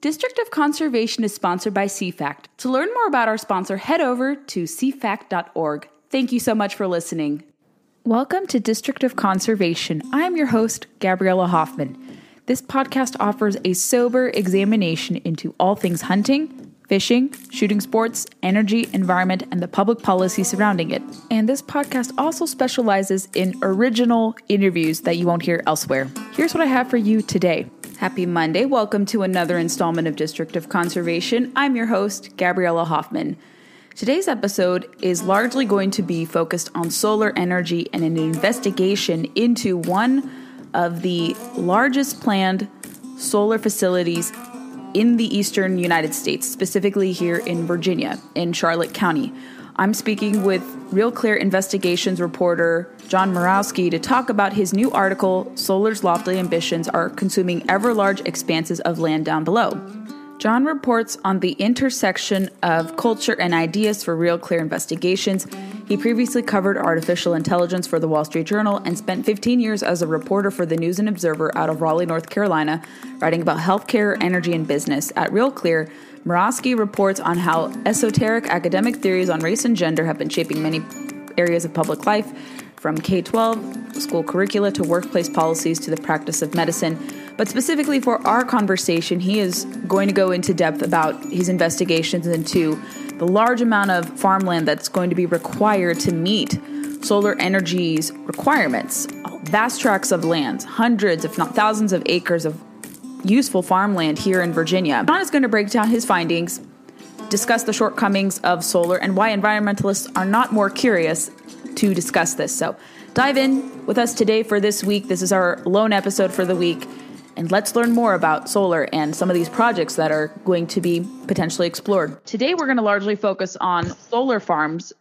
District of Conservation is sponsored by CFACT. To learn more about our sponsor, head over to cfact.org. Thank you so much for listening. Welcome to District of Conservation. I'm your host, Gabriella Hoffman. This podcast offers a sober examination into all things hunting, fishing, shooting sports, energy, environment, and the public policy surrounding it. And this podcast also specializes in original interviews that you won't hear elsewhere. Here's what I have for you today. Happy Monday. Welcome to another installment of District of Conservation. I'm your host, Gabriella Hoffman. Today's episode is largely going to be focused on solar energy and an investigation into one of the largest planned solar facilities in the eastern United States, specifically here in Virginia, in Charlotte County. I'm speaking with Real Clear Investigations reporter John Murawski to talk about his new article, Solar's Lofty Ambitions Are Consuming Ever Large Expanses of Land Down Below. John reports on the intersection of culture and ideas for Real Clear Investigations. He previously covered artificial intelligence for the Wall Street Journal and spent 15 years as a reporter for the News and Observer out of Raleigh, North Carolina, writing about healthcare, energy, and business. At Real Clear, Murawski reports on how esoteric academic theories on race and gender have been shaping many areas of public life, from K 12 school curricula to workplace policies to the practice of medicine. But specifically for our conversation, he is going to go into depth about his investigations into the large amount of farmland that's going to be required to meet solar energy's requirements. Vast tracts of land, hundreds, if not thousands, of acres of useful farmland here in Virginia. John is going to break down his findings, discuss the shortcomings of solar, and why environmentalists are not more curious to discuss this. So, dive in with us today for this week. This is our lone episode for the week. And let's learn more about solar and some of these projects that are going to be potentially explored. Today, we're going to largely focus on solar farms,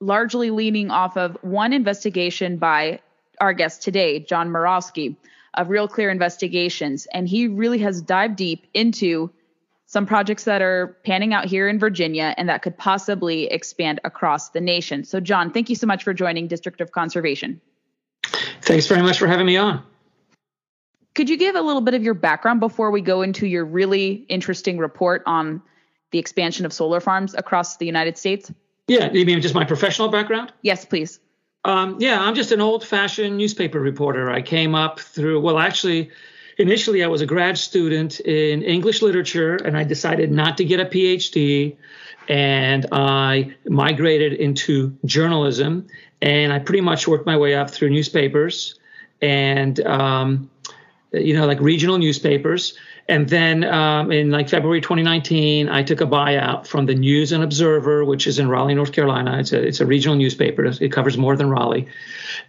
largely leaning off of one investigation by our guest today, John Murawski of Real Clear Investigations. And he really has dived deep into some projects that are panning out here in Virginia and that could possibly expand across the nation. So, John, thank you so much for joining District of Conservation. Thanks very much for having me on. Could you give a little bit of your background before we go into your really interesting report on the expansion of solar farms across the United States? Yeah, you mean just my professional background? Yes, please. Um, yeah, I'm just an old fashioned newspaper reporter. I came up through, well, actually, initially I was a grad student in English literature and I decided not to get a PhD. And I migrated into journalism and I pretty much worked my way up through newspapers and, um, you know, like regional newspapers. And then um, in like February 2019, I took a buyout from the News and Observer, which is in Raleigh, North Carolina. It's a it's a regional newspaper. It covers more than Raleigh.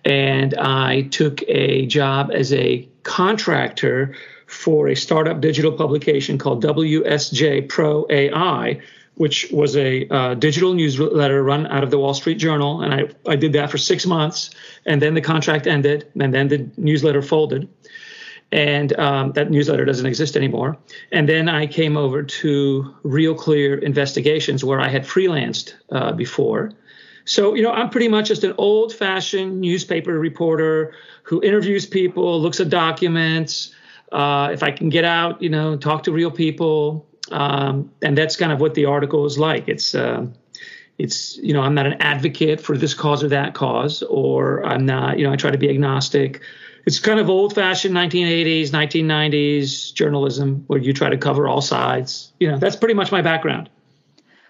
And I took a job as a contractor for a startup digital publication called WSJ Pro AI, which was a uh, digital newsletter run out of the Wall Street Journal. And I, I did that for six months. And then the contract ended, and then the newsletter folded and um, that newsletter doesn't exist anymore. And then I came over to Real Clear Investigations, where I had freelanced uh, before. So, you know, I'm pretty much just an old fashioned newspaper reporter who interviews people, looks at documents. Uh, if I can get out, you know, talk to real people. Um, and that's kind of what the article is like. It's, uh, it's, you know, I'm not an advocate for this cause or that cause, or I'm not, you know, I try to be agnostic it's kind of old fashioned 1980s, 1990s journalism where you try to cover all sides. You know, that's pretty much my background.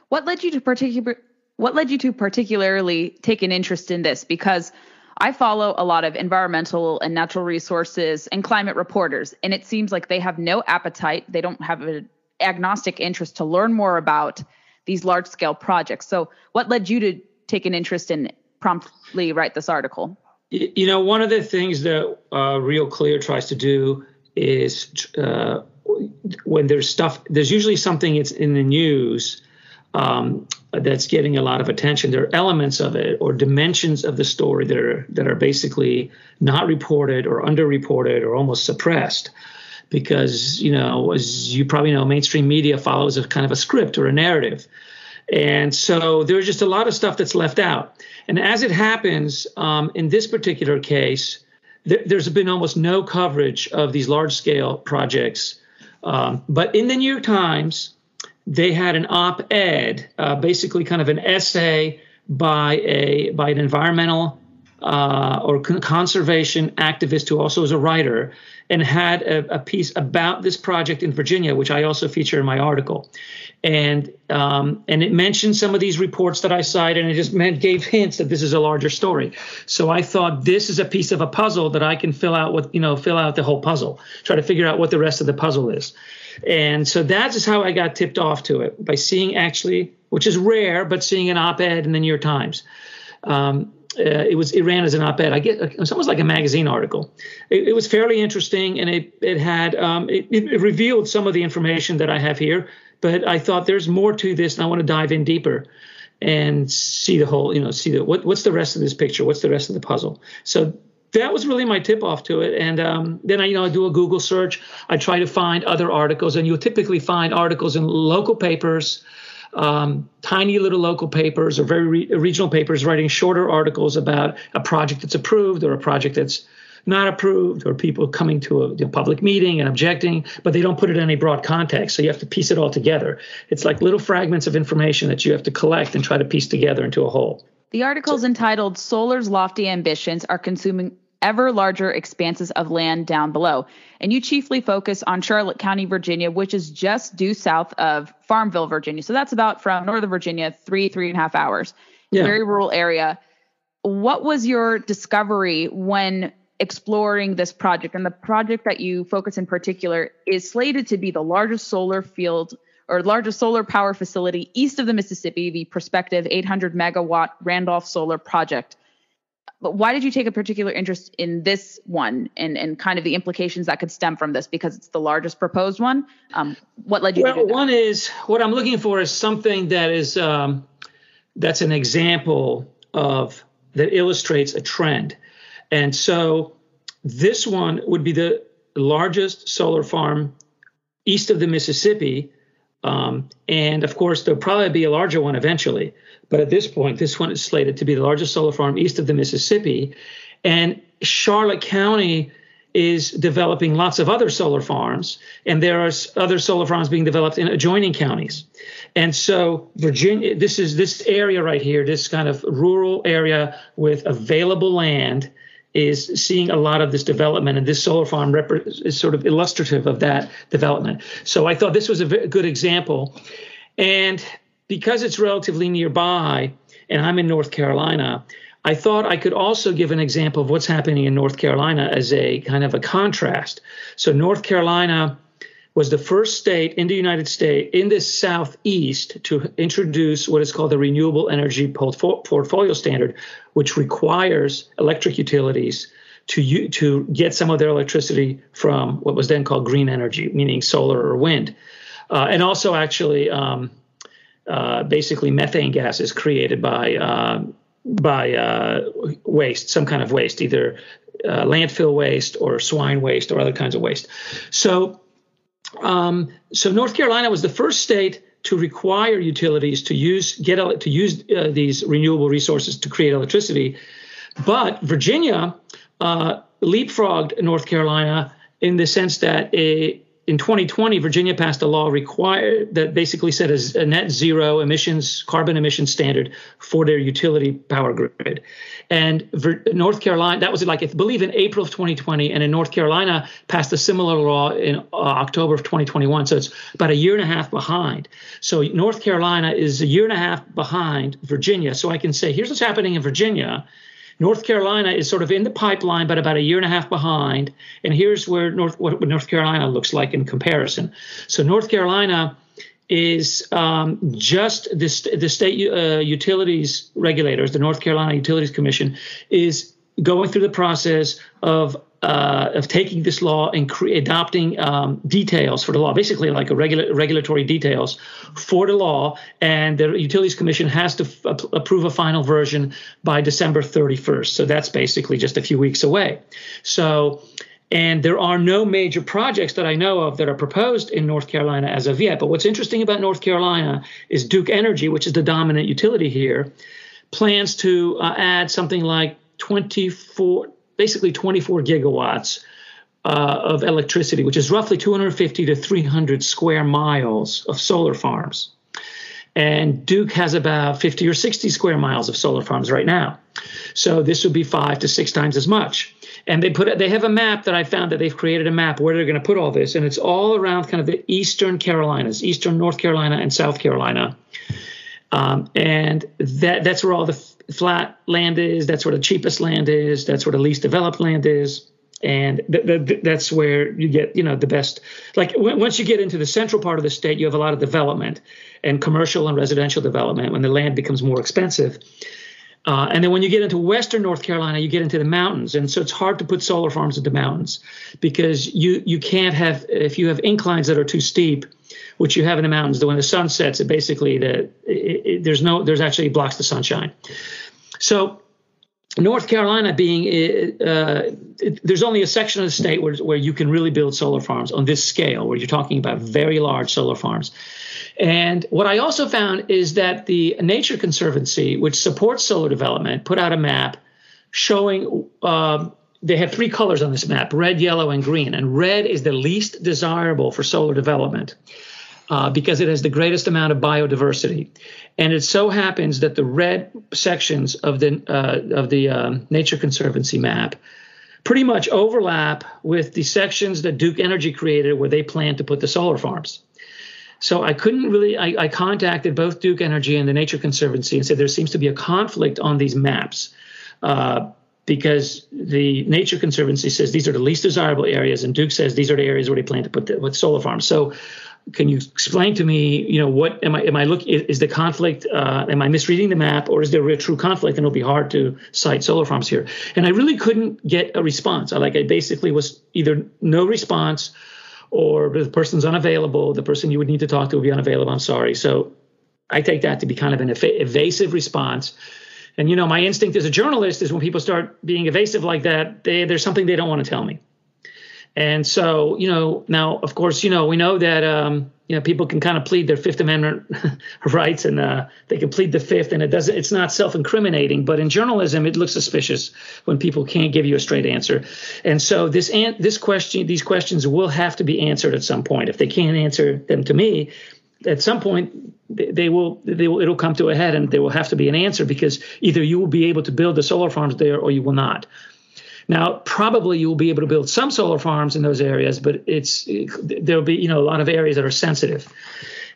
What led you to particular what led you to particularly take an interest in this? Because I follow a lot of environmental and natural resources and climate reporters, and it seems like they have no appetite. They don't have an agnostic interest to learn more about these large scale projects. So, what led you to take an interest in promptly write this article? You know, one of the things that uh, Real Clear tries to do is uh, when there's stuff, there's usually something it's in the news um, that's getting a lot of attention. There are elements of it or dimensions of the story that are that are basically not reported or underreported or almost suppressed because you know as you probably know mainstream media follows a kind of a script or a narrative and so there's just a lot of stuff that's left out. And as it happens um, in this particular case there's been almost no coverage of these large scale projects. Um, but in the new york times they had an op-ed uh, basically kind of an essay by a by an environmental uh, or conservation activist who also is a writer and had a, a, piece about this project in Virginia, which I also feature in my article. And um, and it mentioned some of these reports that I cited, and it just meant gave hints that this is a larger story. So I thought this is a piece of a puzzle that I can fill out with, you know, fill out the whole puzzle, try to figure out what the rest of the puzzle is. And so that is how I got tipped off to it by seeing actually, which is rare, but seeing an op-ed in the New York Times. Um, uh, it was it ran as an op-ed. I get it was almost like a magazine article. It, it was fairly interesting, and it it had um, it, it, revealed some of the information that I have here. But I thought there's more to this, and I want to dive in deeper and see the whole. You know, see the what what's the rest of this picture? What's the rest of the puzzle? So that was really my tip off to it. And um, then I, you know, I do a Google search. I try to find other articles, and you'll typically find articles in local papers um, tiny little local papers or very re- regional papers writing shorter articles about a project that's approved or a project that's not approved or people coming to a, a public meeting and objecting, but they don't put it in any broad context. So you have to piece it all together. It's like little fragments of information that you have to collect and try to piece together into a whole. The article is entitled Solar's Lofty Ambitions Are Consuming ever larger expanses of land down below. And you chiefly focus on Charlotte County, Virginia, which is just due south of Farmville, Virginia. So that's about from Northern Virginia, three, three and a half hours. Yeah. Very rural area. What was your discovery when exploring this project? And the project that you focus in particular is slated to be the largest solar field or largest solar power facility east of the Mississippi, the prospective 800 megawatt Randolph Solar Project but why did you take a particular interest in this one and, and kind of the implications that could stem from this because it's the largest proposed one? Um, what led you well, to do that? One is what I'm looking for is something that is um, that's an example of that illustrates a trend. And so this one would be the largest solar farm east of the Mississippi. Um, and of course, there'll probably be a larger one eventually. But at this point, this one is slated to be the largest solar farm east of the Mississippi. And Charlotte County is developing lots of other solar farms, and there are other solar farms being developed in adjoining counties. And so Virginia, this is this area right here, this kind of rural area with available land is seeing a lot of this development, and this solar farm rep- is sort of illustrative of that development. So I thought this was a good example. And because it's relatively nearby and I'm in North Carolina, I thought I could also give an example of what's happening in North Carolina as a kind of a contrast. So, North Carolina was the first state in the United States, in the Southeast, to introduce what is called the Renewable Energy Portfolio Standard, which requires electric utilities to, to get some of their electricity from what was then called green energy, meaning solar or wind. Uh, and also, actually, um, uh, basically methane gas is created by uh, by waste, some kind of waste, either uh, landfill waste or swine waste or other kinds of waste. So, um, so North Carolina was the first state to require utilities to use get to use uh, these renewable resources to create electricity, but Virginia leapfrogged North Carolina in the sense that a in 2020, Virginia passed a law require that basically set a, a, net zero emissions, carbon emission standard for their utility power grid. And North Carolina, that was like, I believe, in April of 2020, and in North Carolina passed a similar law in uh, October of 2021. So it's about a year and a half behind. So North Carolina is a year and a half behind Virginia. So I can say, here's what's happening in Virginia North Carolina is sort of in the pipeline, but about a year and a half behind. And here's where North what North Carolina looks like in comparison. So North Carolina is um, just this, the state uh, utilities regulators, the North Carolina Utilities Commission, is going through the process of uh, of taking this law and cre- adopting um, details for the law, basically like a regular regulatory details for the law, and the Utilities Commission has to f- approve a final version by December 31st. So that's basically just a few weeks away. So. And there are no major projects that I know of that are proposed in North Carolina as of yet. But what's interesting about North Carolina is Duke Energy, which is the dominant utility here, plans to uh, add something like 24, basically 24 gigawatts uh, of electricity, which is roughly 250 to 300 square miles of solar farms. And Duke has about 50 or 60 square miles of solar farms right now. So this would be five to six times as much. And they put they have a map that I found that they've created a map where they're going to put all this, and it's all around kind of the eastern Carolinas, eastern North Carolina and South Carolina. Um, and that that's where all the flat land is. That's where the cheapest land is. That's where the least developed land is. And th- th- that's where you get, you know, the best. Like w- once you get into the central part of the state, you have a lot of development and commercial and residential development when the land becomes more expensive. Uh, and then when you get into western North Carolina, you get into the mountains, and so it's hard to put solar farms into mountains because you you can't have if you have inclines that are too steep, which you have in the mountains. When the sun sets, it basically the it, it, there's no there's actually blocks the sunshine. So North Carolina being uh, there's only a section of the state where, where you can really build solar farms on this scale, where you're talking about very large solar farms. And what I also found is that the Nature Conservancy, which supports solar development, put out a map showing uh, they have three colors on this map: red, yellow, and green. And red is the least desirable for solar development uh, because it has the greatest amount of biodiversity. And it so happens that the red sections of the uh, of the um, Nature Conservancy map pretty much overlap with the sections that Duke Energy created where they plan to put the solar farms. So I couldn't really. I, I, contacted both Duke Energy and the Nature Conservancy and said there seems to be a conflict on these maps. Uh, because the Nature Conservancy says these are the least desirable areas, and Duke says these are the areas where they plan to put the with solar farms. So can you explain to me you know what am i am i looking is the conflict uh, am i misreading the map or is there a real true conflict and it'll be hard to site solar farms here and i really couldn't get a response i like i basically was either no response or the person's unavailable the person you would need to talk to will be unavailable. I'm sorry. So i take that to be kind of an ev- evasive response. And you know my instinct as a journalist is when people start being evasive like that they, there's something they don't want to tell me and so, you know, now of course, you know, we know that um, you know people can kind of plead their Fifth Amendment rights, and uh, they can plead the Fifth, and it doesn't. It's not self-incriminating, but in journalism, it looks suspicious when people can't give you a straight answer. And so, this an- this question, these questions will have to be answered at some point. If they can't answer them to me, at some point they will they will it'll come to a head and there will have to be an answer because either you will be able to build the solar farms there or you will not now, probably you will be able to build some solar farms in those areas, but it's there'll be you know a lot of areas that are sensitive,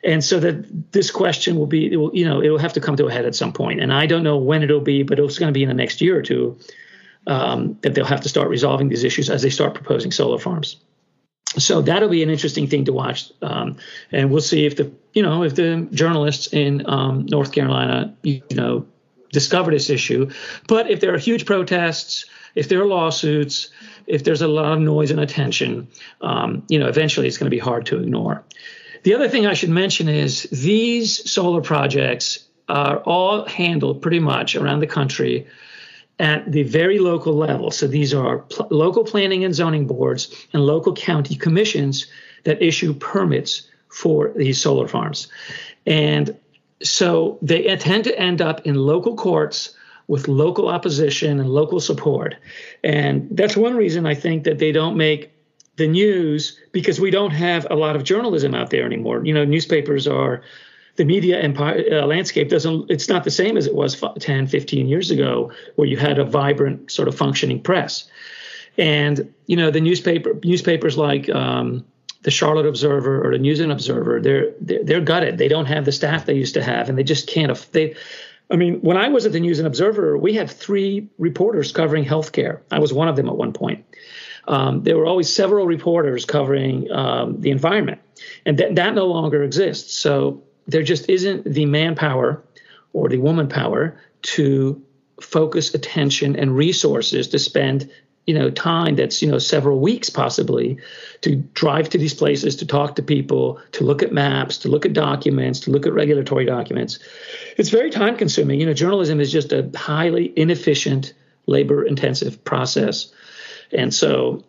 and so that this question will be will, you know it will have to come to a head at some point, and I don't know when it'll be, but it's going to be in the next year or two um, that they'll have to start resolving these issues as they start proposing solar farms. So that'll be an interesting thing to watch, um, and we'll see if the you know if the journalists in um, North Carolina you know discover this issue, but if there are huge protests if there are lawsuits, if there's a lot of noise and attention, um, you know, eventually it's going to be hard to ignore. The other thing I should mention is these solar projects are all handled pretty much around the country at the very local level. So these are pl- local planning and zoning boards and local county commissions that issue permits for these solar farms. And so they tend to end up in local courts with local opposition and local support. And that's one reason I think that they don't make the news because we don't have a lot of journalism out there anymore. You know, newspapers are the media empire, uh, landscape doesn't it's not the same as it was 10 15 years ago where you had a vibrant sort of functioning press and you know the newspaper newspapers like um, the Charlotte Observer or the News and Observer, they're, they're, they're gutted. They don't have the staff they used to have, and they just can't. They I mean, when I was at the News and Observer, we had three reporters covering healthcare. I was one of them at one point. Um, there were always several reporters covering um, the environment, and th- that no longer exists. So there just isn't the manpower or the woman power to focus attention and resources to spend you know time that's you know several weeks possibly to drive to these places to talk to people to look at maps to look at documents to look at regulatory documents. It's very time consuming. You know journalism is just a highly inefficient labor intensive process. And so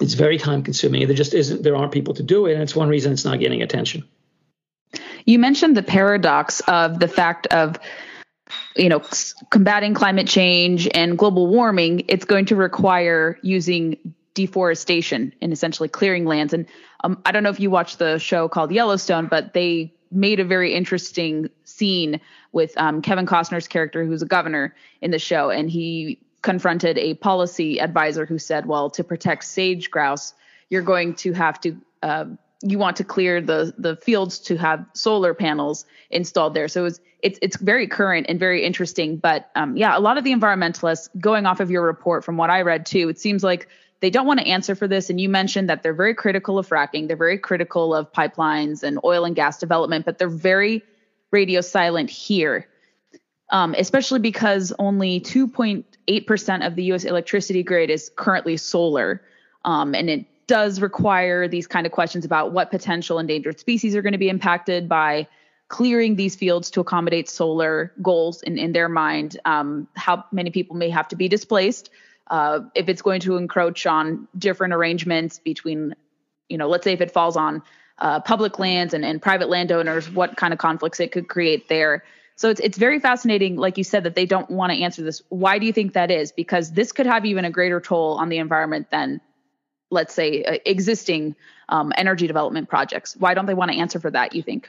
it's very time consuming. There just isn't there aren't people to do it. And it's one reason it's not getting attention. You mentioned the paradox of the fact of you know combating climate change and global warming it's going to require using deforestation and essentially clearing lands. And um, i don't know if you watched the show called yellowstone but they made a very interesting scene with um, kevin costner's character who's a governor in the show. And he confronted a policy advisor who said well to protect sage grouse you're going to have to uh, you want to clear the the fields to have solar panels installed there. So it's it's it's very current and very interesting. But um, yeah, a lot of the environmentalists, going off of your report from what I read too, it seems like they don't want to answer for this. And you mentioned that they're very critical of fracking, they're very critical of pipelines and oil and gas development, but they're very radio silent here. Um, especially because only 2.8% of the U.S. electricity grid is currently solar, um, and it does require these kind of questions about what potential endangered species are going to be impacted by clearing these fields to accommodate solar goals in, in their mind, um, how many people may have to be displaced, uh, if it's going to encroach on different arrangements between, you know, let's say if it falls on uh, public lands and, and private landowners, what kind of conflicts it could create there. So it's it's very fascinating, like you said, that they don't want to answer this. Why do you think that is? Because this could have even a greater toll on the environment than let's say, uh, existing um, energy development projects? Why don't they want to answer for that, you think?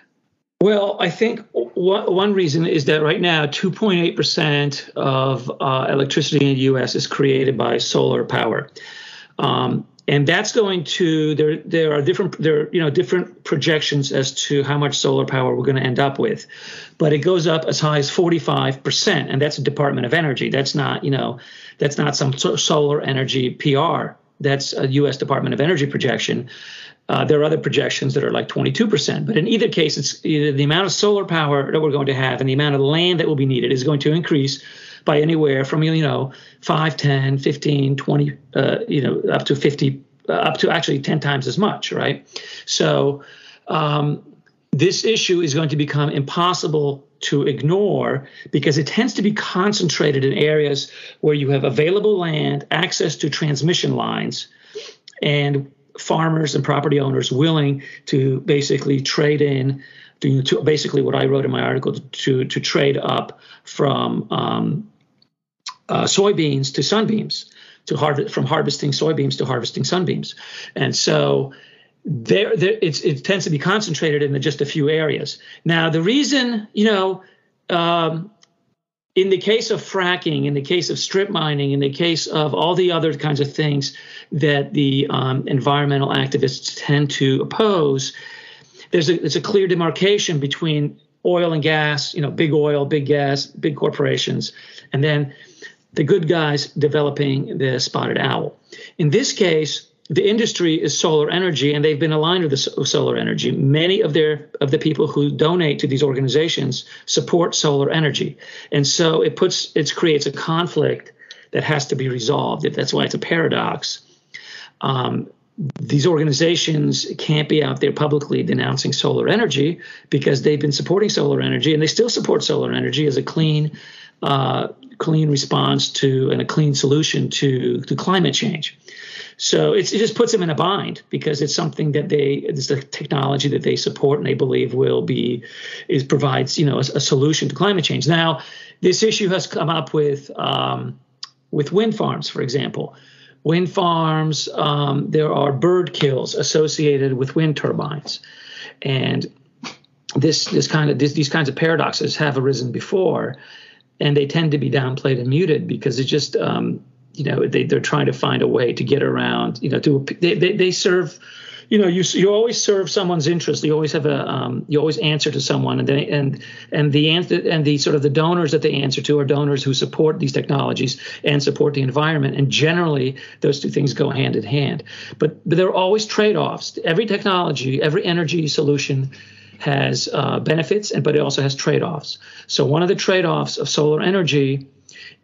Well, I think one reason is that right now, 2.8% of uh, electricity in the U.S. is created by solar power. Um, and that's going to there there are different there you know different projections as to how much solar power we're going to end up with but it goes up as high as 45% and that's the department of energy that's not you know that's not some solar energy pr that's a U.S. Department of Energy projection. Uh, there are other projections that are like 22%. But in either case, it's the amount of solar power that we're going to have and the amount of land that will be needed is going to increase by anywhere from, you know, 5, 10, 15, 20, uh, you know, up to 50, uh, up to actually 10 times as much, right? So um, this issue is going to become impossible to ignore because it tends to be concentrated in areas where you have available land, access to transmission lines, and farmers and property owners willing to basically trade in to, to basically what I wrote in my article to to trade up from um, uh, soybeans to sunbeams to harvest from harvesting soybeans to harvesting sunbeams, and so there, there it tends to be concentrated in just a few areas. Now, the reason, you know, um, in the case of fracking, in the case of strip mining, in the case of all the other kinds of things that the um, environmental activists tend to oppose, there's a, there's a clear demarcation between oil and gas, you know, big oil, big gas, big corporations, and then the good guys developing the spotted owl. In this case, the industry is solar energy and they've been aligned with the solar energy. Many of their of the people who donate to these organizations support solar energy. And so it puts it creates a conflict that has to be resolved that's why it's a paradox. Um, these organizations can't be out there publicly denouncing solar energy because they've been supporting solar energy and they still support solar energy as a clean uh, clean response to and a clean solution to to climate change so it just puts them in a bind because it's something that they it's a technology that they support and they believe will be is provides you know a, a solution to climate change. Now, this issue has come up with um, with wind farms, for example. Wind farms, um, there are bird kills associated with wind turbines, and this this kind of this, these kinds of paradoxes have arisen before, and they tend to be downplayed and muted because it just um, you know they, they're trying to find a way to get around you know to they, they, they serve you know you you always serve someone's interest. You always have a um, you always answer to someone and they, and and the answer and the sort of the donors that they answer to are donors who support these technologies and support the environment. And generally those two things go hand in hand. But, but there are always trade-offs. Every technology every energy solution has uh, benefits and but it also has trade-offs so one of the trade-offs of solar energy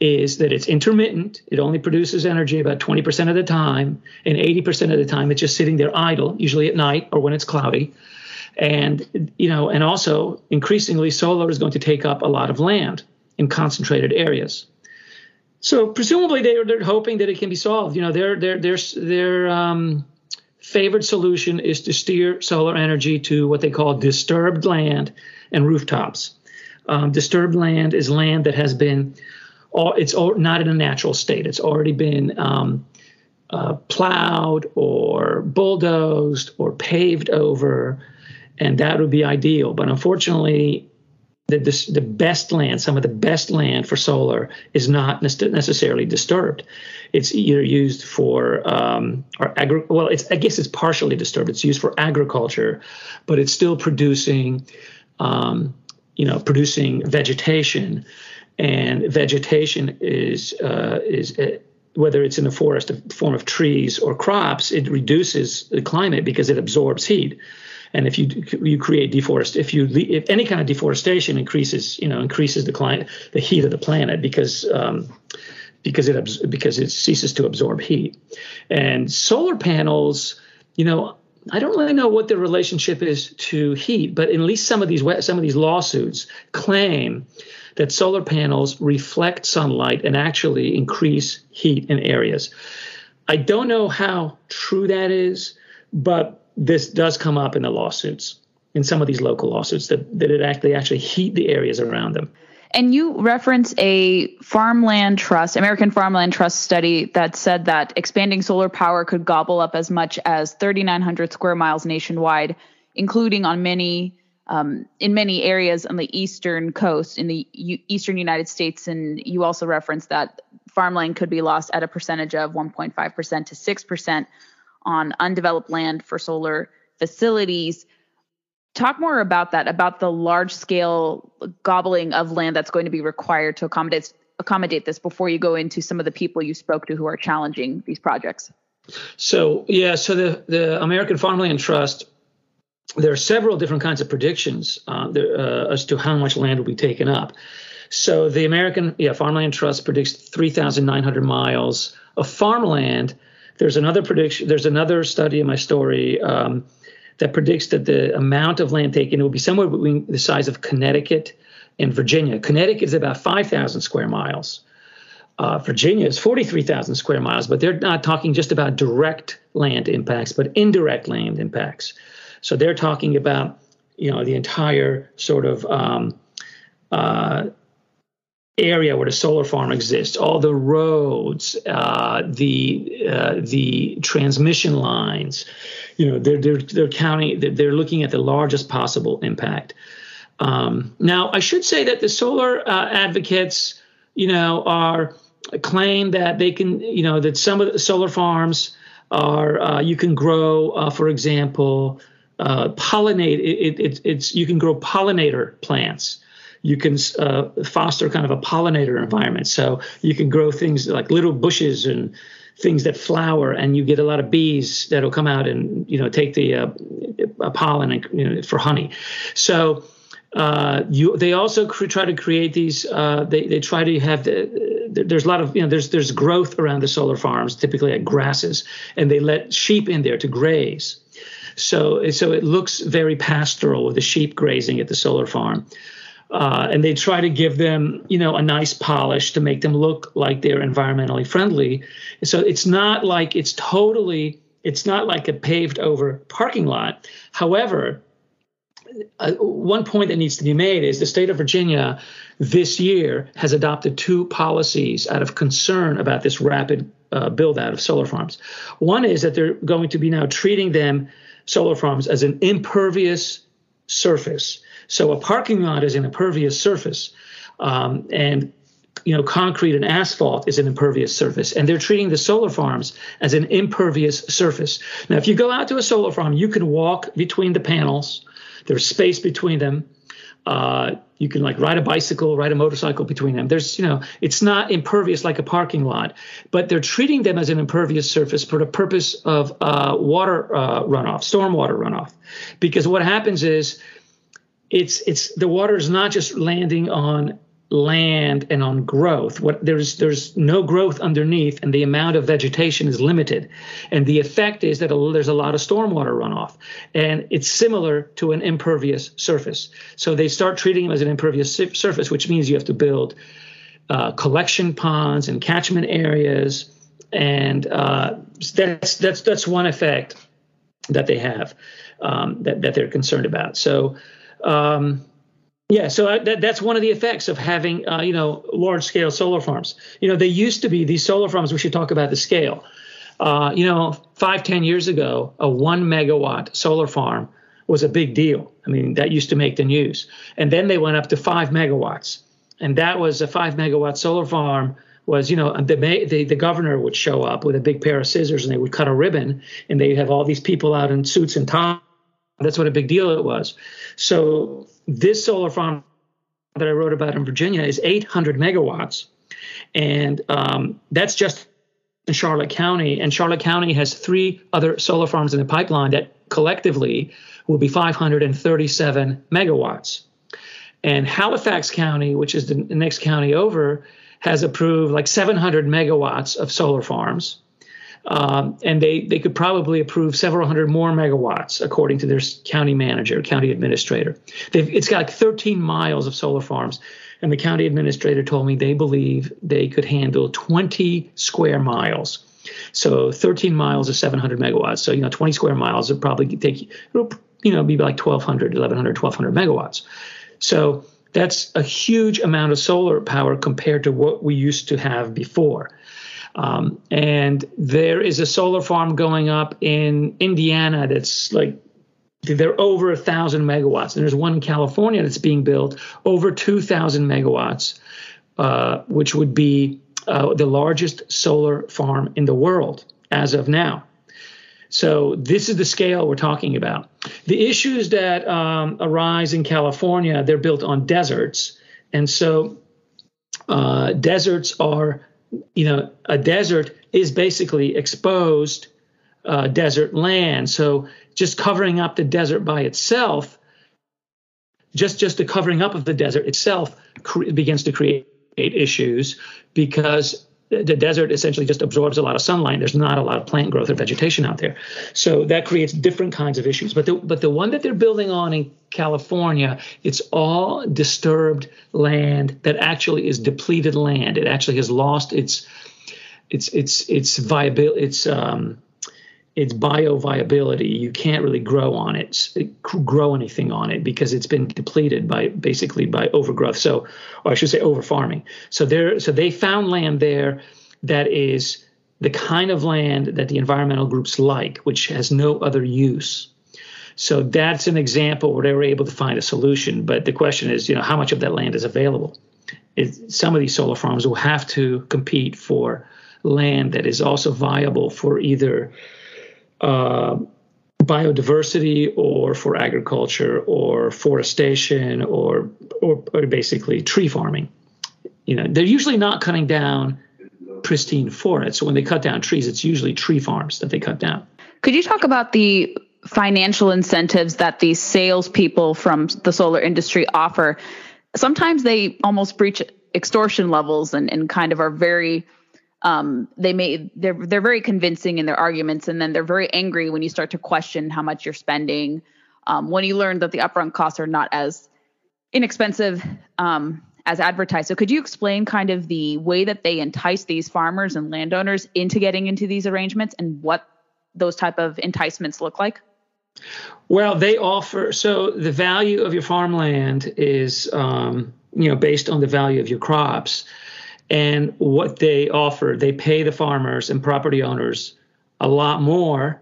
is that it's intermittent. It only produces energy about 20% of the time, and 80% of the time it's just sitting there idle, usually at night or when it's cloudy. And you know, and also increasingly, solar is going to take up a lot of land in concentrated areas. So presumably they're, they're hoping that it can be solved. You know, their their their their um, favored solution is to steer solar energy to what they call disturbed land and rooftops. Um, disturbed land is land that has been, it's not in a natural state. It's already been um, uh, plowed or bulldozed or paved over, and that would be ideal. But unfortunately, the, the, the best land, some of the best land for solar, is not necessarily disturbed. It's either used for um, or agri- well, it's I guess it's partially disturbed. It's used for agriculture, but it's still producing, um, you know, producing vegetation, and vegetation is uh, is. Uh, whether it's in the forest, a form of trees or crops, it reduces the climate because it absorbs heat. And if you you create deforest, if you if any kind of deforestation increases, you know, increases the climate, the heat of the planet because um, because it because it ceases to absorb heat. And solar panels, you know, I don't really know what the relationship is to heat, but at least some of these some of these lawsuits claim that solar panels reflect sunlight and actually increase heat in areas. I don't know how true that is, but this does come up in the lawsuits, in some of these local lawsuits, that, that it actually actually heat the areas around them. And you reference a farmland trust, American Farmland Trust study that said that expanding solar power could gobble up as much as 3,900 square miles nationwide, including on many um, in many areas on the eastern coast in the U- eastern United States. And you also referenced that farmland could be lost at a percentage of 1.5% to 6% on undeveloped land for solar facilities. Talk more about that, about the large scale gobbling of land that's going to be required to accommodate accommodate this before you go into some of the people you spoke to who are challenging these projects. So yeah, so the the American Farmland Trust, there are several different kinds of predictions uh, there, uh, as to how much land will be taken up. So the American yeah Farmland Trust predicts 3,900 miles of farmland there's another prediction. There's another study in my story um, that predicts that the amount of land taken will be somewhere between the size of Connecticut and Virginia. Connecticut is about 5,000 square miles. Uh, Virginia is 43,000 square miles, but they're not talking just about direct land impacts, but indirect land impacts. So they're talking about, you know, the entire sort of um, uh, area where the solar farm exists, all the roads, uh, the uh, the transmission lines, you know, they're they're they're counting, they're looking at the largest possible impact. Um, now, I should say that the solar uh, advocates, you know, are claim that they can, you know, that some of the solar farms are uh, you can grow, uh, for example, uh, pollinate. It, it, it's you can grow pollinator plants you can uh, foster kind of a pollinator environment. So you can grow things like little bushes and things that flower, and you get a lot of bees that'll come out and you know take the uh, pollen and, you know, for honey. So uh, you, they also cr- try to create these. Uh, they they try to have the, there's a lot of you know there's there's growth around the solar farms, typically at grasses, and they let sheep in there to graze. So so it looks very pastoral with the sheep grazing at the solar farm. Uh, and they try to give them, you know, a nice polish to make them look like they're environmentally friendly. So it's not like it's totally, it's not like a paved over parking lot. However, uh, one point that needs to be made is the state of Virginia this year has adopted two policies out of concern about this rapid uh, build out of solar farms. One is that they're going to be now treating them, solar farms, as an impervious surface. So a parking lot is an impervious surface, um, and you know concrete and asphalt is an impervious surface, and they're treating the solar farms as an impervious surface. Now, if you go out to a solar farm, you can walk between the panels. There's space between them. Uh, you can like ride a bicycle, ride a motorcycle between them. There's, you know, it's not impervious like a parking lot, but they're treating them as an impervious surface for the purpose of uh, water uh, runoff, stormwater runoff. Because what happens is it's it's the water is not just landing on land and on growth. What there's there's no growth underneath, and the amount of vegetation is limited, and the effect is that a, there's a lot of stormwater runoff, and it's similar to an impervious surface. So they start treating them as an impervious surface, which means you have to build uh, collection ponds and catchment areas, and uh, that's that's that's one effect that they have um, that that they're concerned about. So. Um, yeah, so uh, that, that's one of the effects of having, uh, you know, large-scale solar farms. You know, they used to be these solar farms. We should talk about the scale. Uh, you know, five, ten years ago, a one megawatt solar farm was a big deal. I mean, that used to make the news. And then they went up to five megawatts, and that was a five megawatt solar farm. Was you know the, the the governor would show up with a big pair of scissors and they would cut a ribbon and they'd have all these people out in suits and ties. That's what a big deal it was. So this solar farm that I wrote about in Virginia is 800 megawatts, and um, that's just in Charlotte County. And Charlotte County has three other solar farms in the pipeline that collectively will be 537 megawatts. And Halifax County, which is the next county over, has approved like 700 megawatts of solar farms. Um, and they, they could probably approve several hundred more megawatts, according to their county manager, county administrator. They've, it's got like 13 miles of solar farms. And the county administrator told me they believe they could handle 20 square miles. So 13 miles is 700 megawatts. So, you know, 20 square miles would probably take, you know, be like 1,200, 1,100, 1,200 megawatts. So that's a huge amount of solar power compared to what we used to have before. Um, and there is a solar farm going up in Indiana that's like they're over a thousand megawatts. And there's one in California that's being built over 2,000 megawatts, uh, which would be uh, the largest solar farm in the world as of now. So this is the scale we're talking about. The issues that um, arise in California, they're built on deserts, and so uh, deserts are you know, a desert is basically exposed uh, desert land. So just covering up the desert by itself, just just the covering up of the desert itself cre- begins to create issues because the desert essentially just absorbs a lot of sunlight. There's not a lot of plant growth or vegetation out there, so that creates different kinds of issues. But the but the one that they're building on in California, it's all disturbed land that actually is depleted land. It actually has lost its its its its viability. Its um, its bioviability. You can't really grow on it, grow anything on it because it's been depleted by basically by overgrowth. So, or I should say, over farming. So there, so they found land there that is the kind of land that the environmental groups like, which has no other use. So that's an example where they were able to find a solution. But the question is, you know, how much of that land is available? Some of these solar farms will have to compete for land that is also viable for either uh, biodiversity or for agriculture or forestation or, or, or basically tree farming. You know, they're usually not cutting down pristine forests. So when they cut down trees, it's usually tree farms that they cut down. Could you talk about the financial incentives that these salespeople from the solar industry offer? Sometimes they almost breach extortion levels and, and kind of are very um, they may they're they're very convincing in their arguments, and then they're very angry when you start to question how much you're spending. Um, when you learn that the upfront costs are not as inexpensive um, as advertised. So, could you explain kind of the way that they entice these farmers and landowners into getting into these arrangements, and what those type of enticements look like? Well, they offer so the value of your farmland is um, you know based on the value of your crops. And what they offer, they pay the farmers and property owners a lot more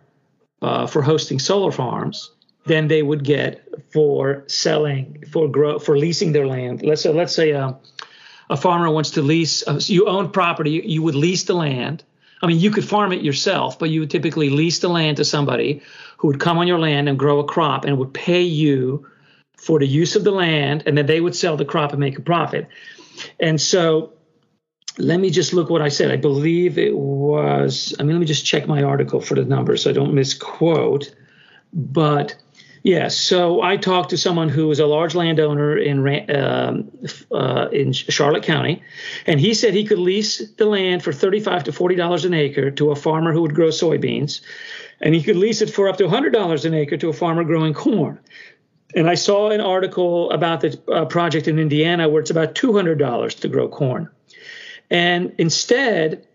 uh, for hosting solar farms than they would get for selling for grow for leasing their land. Let's say let's say uh, a farmer wants to lease. Uh, you own property, you, you would lease the land. I mean, you could farm it yourself, but you would typically lease the land to somebody who would come on your land and grow a crop and would pay you for the use of the land, and then they would sell the crop and make a profit. And so let me just look what I said. I believe it was, I mean, let me just check my article for the number so I don't misquote. But Yes. So I talked to someone who was a large landowner in um, uh, in Charlotte County, and he said he could lease the land for thirty-five to forty dollars an acre to a farmer who would grow soybeans, and he could lease it for up to hundred dollars an acre to a farmer growing corn. And I saw an article about the uh, project in Indiana where it's about two hundred dollars to grow corn, and instead.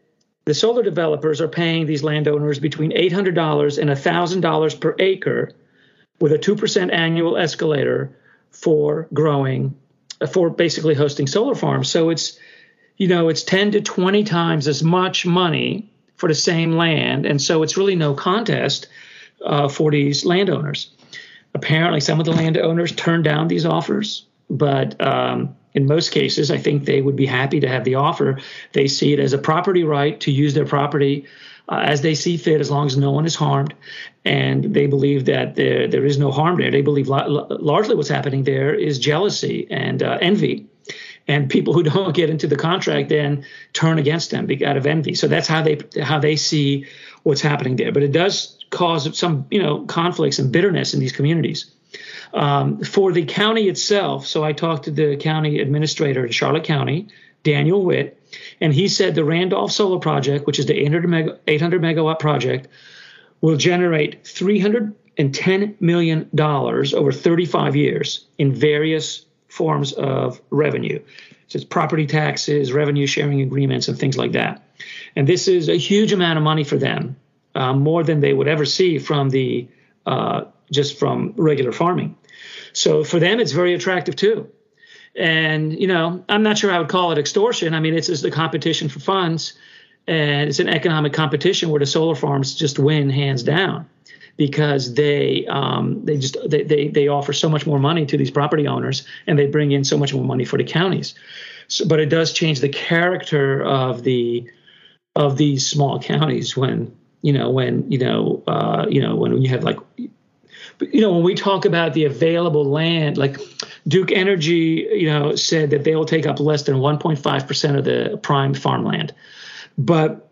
The solar developers are paying these landowners between $800 and $1,000 per acre with a 2% annual escalator for growing, uh, for basically hosting solar farms. So it's, you know, it's 10 to 20 times as much money for the same land. And so it's really no contest uh, for these landowners. Apparently, some of the landowners turned down these offers, but um, in most cases, I think they would be happy to have the offer. They see it as a property right to use their property uh, as they see fit, as long as no one is harmed. And they believe that there, there is no harm there. They believe la- largely what's happening there is jealousy and uh, envy. And people who don't get into the contract then turn against them out of envy. So that's how they how they see what's happening there. But it does cause some you know conflicts and bitterness in these communities. Um, for the county itself, so I talked to the county administrator in Charlotte County, Daniel Witt, and he said the Randolph Solar Project, which is the 800, mega, 800 megawatt project, will generate $310 million over 35 years in various forms of revenue. So it's property taxes, revenue sharing agreements, and things like that. And this is a huge amount of money for them, uh, more than they would ever see from the uh, just from regular farming. So for them, it's very attractive too. And, you know, I'm not sure I would call it extortion. I mean, it's just a competition for funds and it's an economic competition where the solar farms just win hands down because they um, they just they, they they offer so much more money to these property owners and they bring in so much more money for the counties. So, but it does change the character of the of these small counties when you know when you know uh, you know when you have like you know when we talk about the available land like Duke Energy, you know, said that they will take up less than 1.5 percent of the prime farmland, but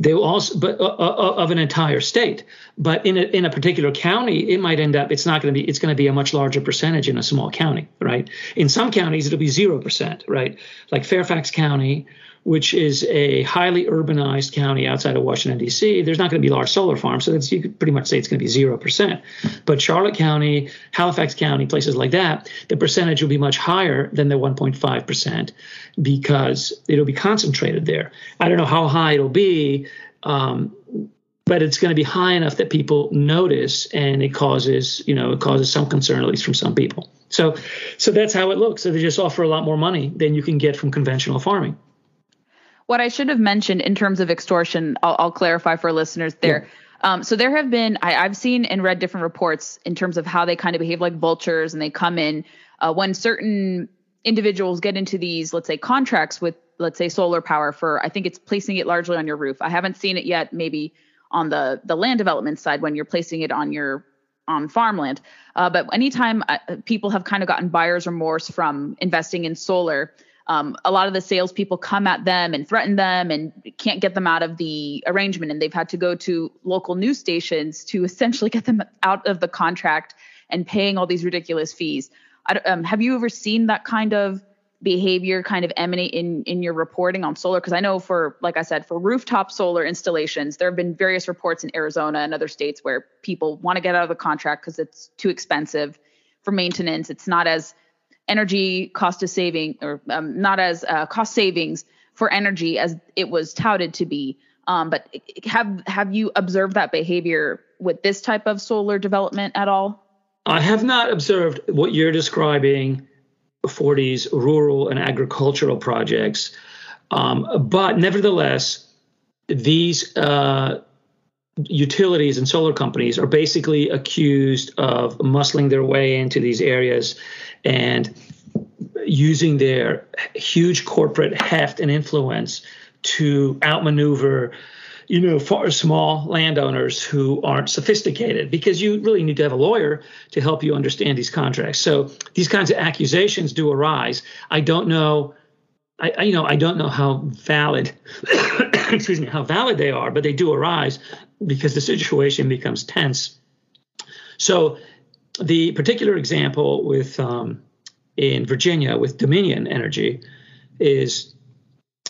they will also, but uh, uh, uh, of an entire state. But in a, in a particular county, it might end up. It's not going to be. It's going to be a much larger percentage in a small county, right? In some counties, it'll be zero percent, right? Like Fairfax County which is a highly urbanized county outside of Washington, D.C., there's not going to be large solar farms. So you could pretty much say it's going to be 0%. But Charlotte County, Halifax County, places like that, the percentage will be much higher than the 1.5% because it'll be concentrated there. I don't know how high it'll be. Um, but it's going to be high enough that people notice and it causes you know it causes some concern at least from some people so so that's how it looks so they just offer a lot more money than you can get from conventional farming what I should have mentioned in terms of extortion, I'll, I'll clarify for listeners there. Yeah. Um, so there have been, I, have seen and read different reports in terms of how they kind of behave like vultures and they come in uh, when certain individuals get into these, let's say, contracts with, let's say, solar power for, I think it's placing it largely on your roof. I haven't seen it yet, maybe on the the land development side when you're placing it on your on farmland. Uh, but anytime uh, people have kind of gotten buyer's remorse from investing in solar, um, a lot of the salespeople come at them and threaten them and can't get them out of the arrangement. And they've had to go to local news stations to essentially get them out of the contract and paying all these ridiculous fees. Um, have you ever seen that kind of behavior kind of emanate in in your reporting on solar because i know for like i said for rooftop solar installations there have been various reports in arizona and other states where people want to get out of the contract because it's too expensive for maintenance it's not as energy cost of saving or um, not as uh, cost savings for energy as it was touted to be. Um, but have have you observed that behavior with this type of solar development at all? I have not observed what you're describing for these rural and agricultural projects, um, but nevertheless, these uh, utilities and solar companies are basically accused of muscling their way into these areas and using their huge corporate heft and influence to outmaneuver you know far small landowners who aren't sophisticated because you really need to have a lawyer to help you understand these contracts. So these kinds of accusations do arise. I don't know I, you know i don't know how valid excuse me how valid they are but they do arise because the situation becomes tense. So the particular example with um, in Virginia with Dominion Energy is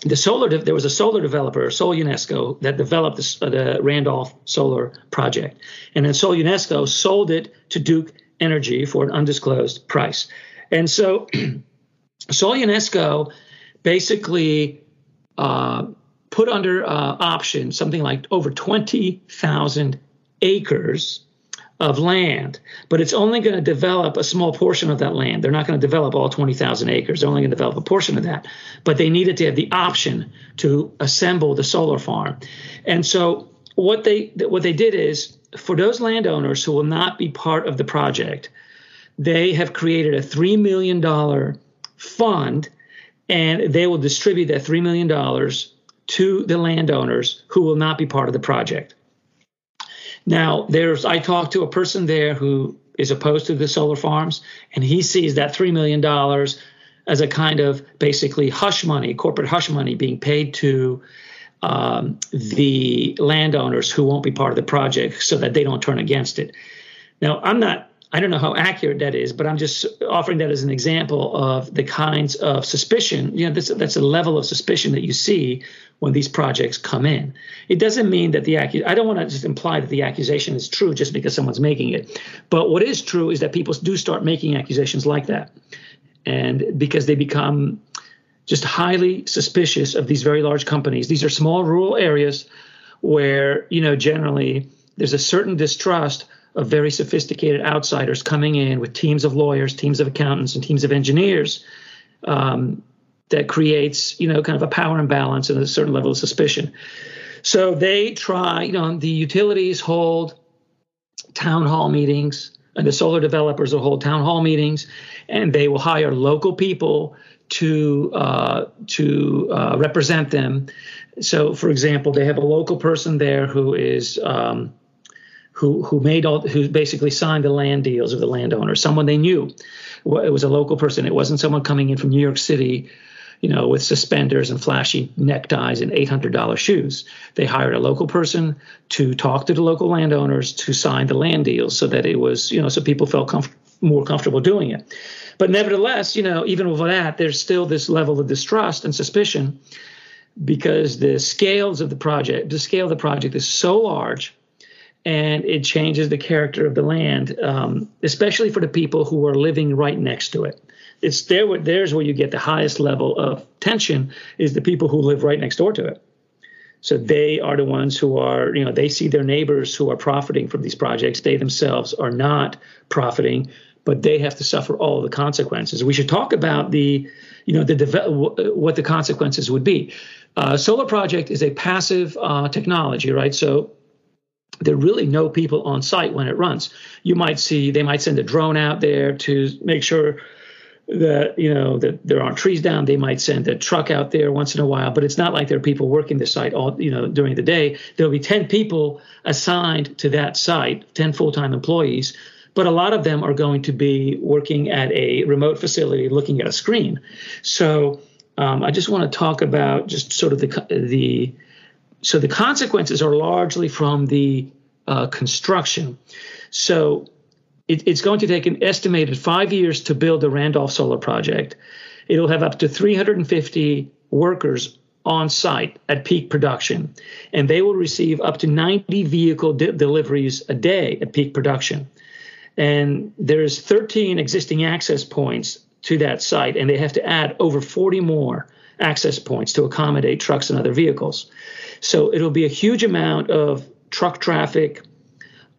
the solar. De- there was a solar developer, SolUnesco, that developed this, uh, the Randolph Solar Project, and then SolUnesco sold it to Duke Energy for an undisclosed price. And so, SolUnesco basically uh, put under uh, option something like over 20,000 acres of land, but it's only going to develop a small portion of that land. They're not going to develop all 20,000 acres. They're only going to develop a portion of that. But they needed to have the option to assemble the solar farm. And so what they what they did is for those landowners who will not be part of the project, they have created a $3 million fund and they will distribute that $3 million to the landowners who will not be part of the project. Now, there's I talked to a person there who is opposed to the solar farms, and he sees that $3 million as a kind of basically hush money, corporate hush money being paid to um, the landowners who won't be part of the project so that they don't turn against it. Now, I'm not I don't know how accurate that is, but I'm just offering that as an example of the kinds of suspicion. You know, that's, that's a level of suspicion that you see when these projects come in. It doesn't mean that the accu- I don't want to just imply that the accusation is true just because someone's making it. But what is true is that people do start making accusations like that, and because they become just highly suspicious of these very large companies. These are small rural areas where you know generally there's a certain distrust of very sophisticated outsiders coming in with teams of lawyers, teams of accountants, and teams of engineers um, that creates, you know, kind of a power imbalance and a certain level of suspicion. So they try, you know, the utilities hold town hall meetings, and the solar developers will hold town hall meetings, and they will hire local people to uh, to uh, represent them. So, for example, they have a local person there who is um, who who made all who basically signed the land deals of the landowner, someone they knew. It was a local person. It wasn't someone coming in from New York City, you know, with suspenders and flashy neckties and eight hundred dollar shoes. They hired a local person to talk to the local landowners to sign the land deals, so that it was you know so people felt comf- more comfortable doing it. But nevertheless, you know, even with that, there's still this level of distrust and suspicion because the scales of the project, the scale of the project is so large and it changes the character of the land, um, especially for the people who are living right next to it. It's there. There's where you get the highest level of tension is the people who live right next door to it. So they are the ones who are, you know, they see their neighbors who are profiting from these projects. They themselves are not profiting, but they have to suffer all the consequences. We should talk about the, you know, the what the consequences would be. Uh, solar project is a passive uh, technology, right? So there are really no people on site when it runs. You might see they might send a drone out there to make sure that you know that there aren't trees down. They might send a truck out there once in a while, but it's not like there are people working the site all you know during the day. There'll be ten people assigned to that site, ten full-time employees, but a lot of them are going to be working at a remote facility, looking at a screen. So um, I just want to talk about just sort of the the so the consequences are largely from the uh, construction. So it, it's going to take an estimated five years to build the Randolph Solar Project. It'll have up to 350 workers on site at peak production, and they will receive up to 90 vehicle de- deliveries a day at peak production. And there's 13 existing access points to that site, and they have to add over 40 more access points to accommodate trucks and other vehicles. So it'll be a huge amount of truck traffic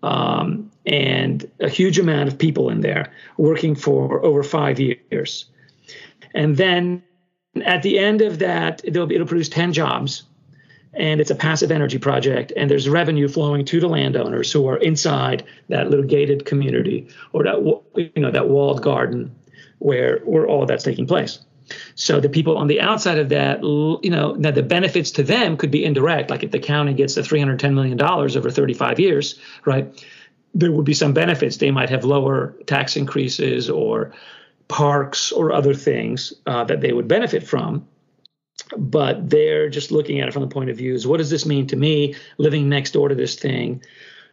um, and a huge amount of people in there working for over five years. And then at the end of that, it'll, it'll produce 10 jobs. And it's a passive energy project, and there's revenue flowing to the landowners who are inside that little gated community or that you know that walled garden where where all that's taking place. So the people on the outside of that, you know, now the benefits to them could be indirect. Like if the county gets the $310 million over 35 years, right? There would be some benefits. They might have lower tax increases or parks or other things uh, that they would benefit from. But they're just looking at it from the point of view is what does this mean to me living next door to this thing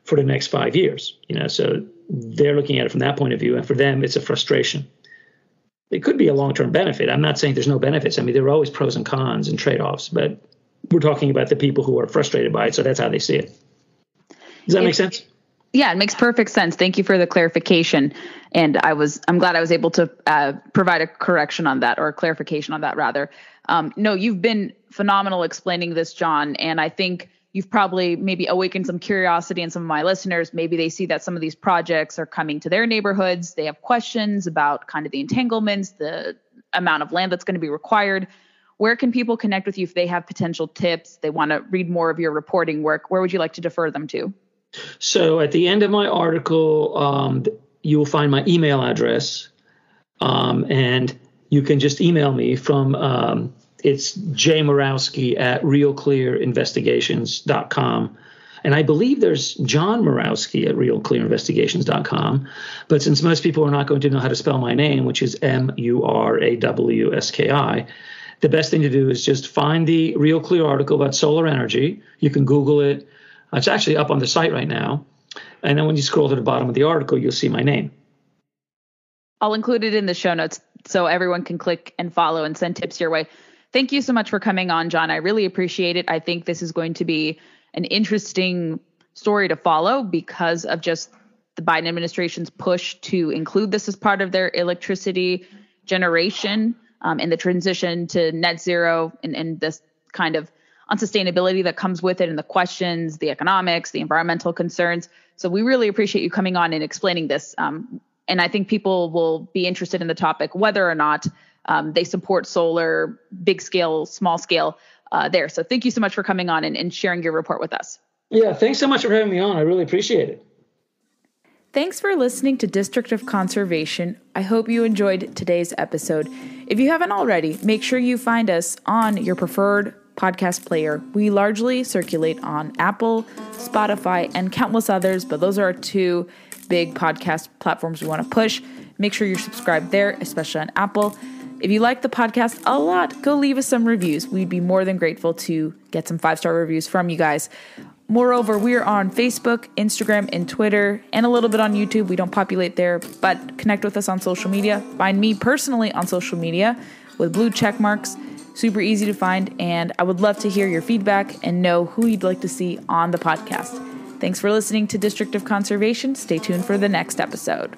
for the next five years? You know, so they're looking at it from that point of view, and for them, it's a frustration. It could be a long term benefit. I'm not saying there's no benefits. I mean, there are always pros and cons and trade offs, but we're talking about the people who are frustrated by it, so that's how they see it. Does that make sense? Yeah, it makes perfect sense. Thank you for the clarification, and I was I'm glad I was able to uh, provide a correction on that or a clarification on that rather. Um, no, you've been phenomenal explaining this, John, and I think you've probably maybe awakened some curiosity in some of my listeners. Maybe they see that some of these projects are coming to their neighborhoods. They have questions about kind of the entanglements, the amount of land that's going to be required. Where can people connect with you if they have potential tips? They want to read more of your reporting work. Where would you like to defer them to? So at the end of my article, um, you will find my email address, um, and you can just email me from um, it's Jay Murawski at realclearinvestigations.com. And I believe there's John Murawski at realclearinvestigations.com. But since most people are not going to know how to spell my name, which is M U R A W S K I, the best thing to do is just find the Real Clear article about solar energy. You can Google it. It's actually up on the site right now. And then when you scroll to the bottom of the article, you'll see my name. I'll include it in the show notes so everyone can click and follow and send tips your way. Thank you so much for coming on, John. I really appreciate it. I think this is going to be an interesting story to follow because of just the Biden administration's push to include this as part of their electricity generation um, and the transition to net zero and, and this kind of unsustainability that comes with it and the questions, the economics, the environmental concerns. So we really appreciate you coming on and explaining this. Um, and I think people will be interested in the topic, whether or not um, they support solar, big scale, small scale uh, there. So thank you so much for coming on and, and sharing your report with us. Yeah, thanks so much for having me on. I really appreciate it. Thanks for listening to District of Conservation. I hope you enjoyed today's episode. If you haven't already, make sure you find us on your preferred podcast player. We largely circulate on Apple, Spotify, and countless others, but those are our two big podcast platforms we want to push. Make sure you're subscribed there, especially on Apple. If you like the podcast a lot, go leave us some reviews. We'd be more than grateful to get some five star reviews from you guys. Moreover, we are on Facebook, Instagram, and Twitter, and a little bit on YouTube. We don't populate there, but connect with us on social media. Find me personally on social media with blue check marks. Super easy to find, and I would love to hear your feedback and know who you'd like to see on the podcast. Thanks for listening to District of Conservation. Stay tuned for the next episode.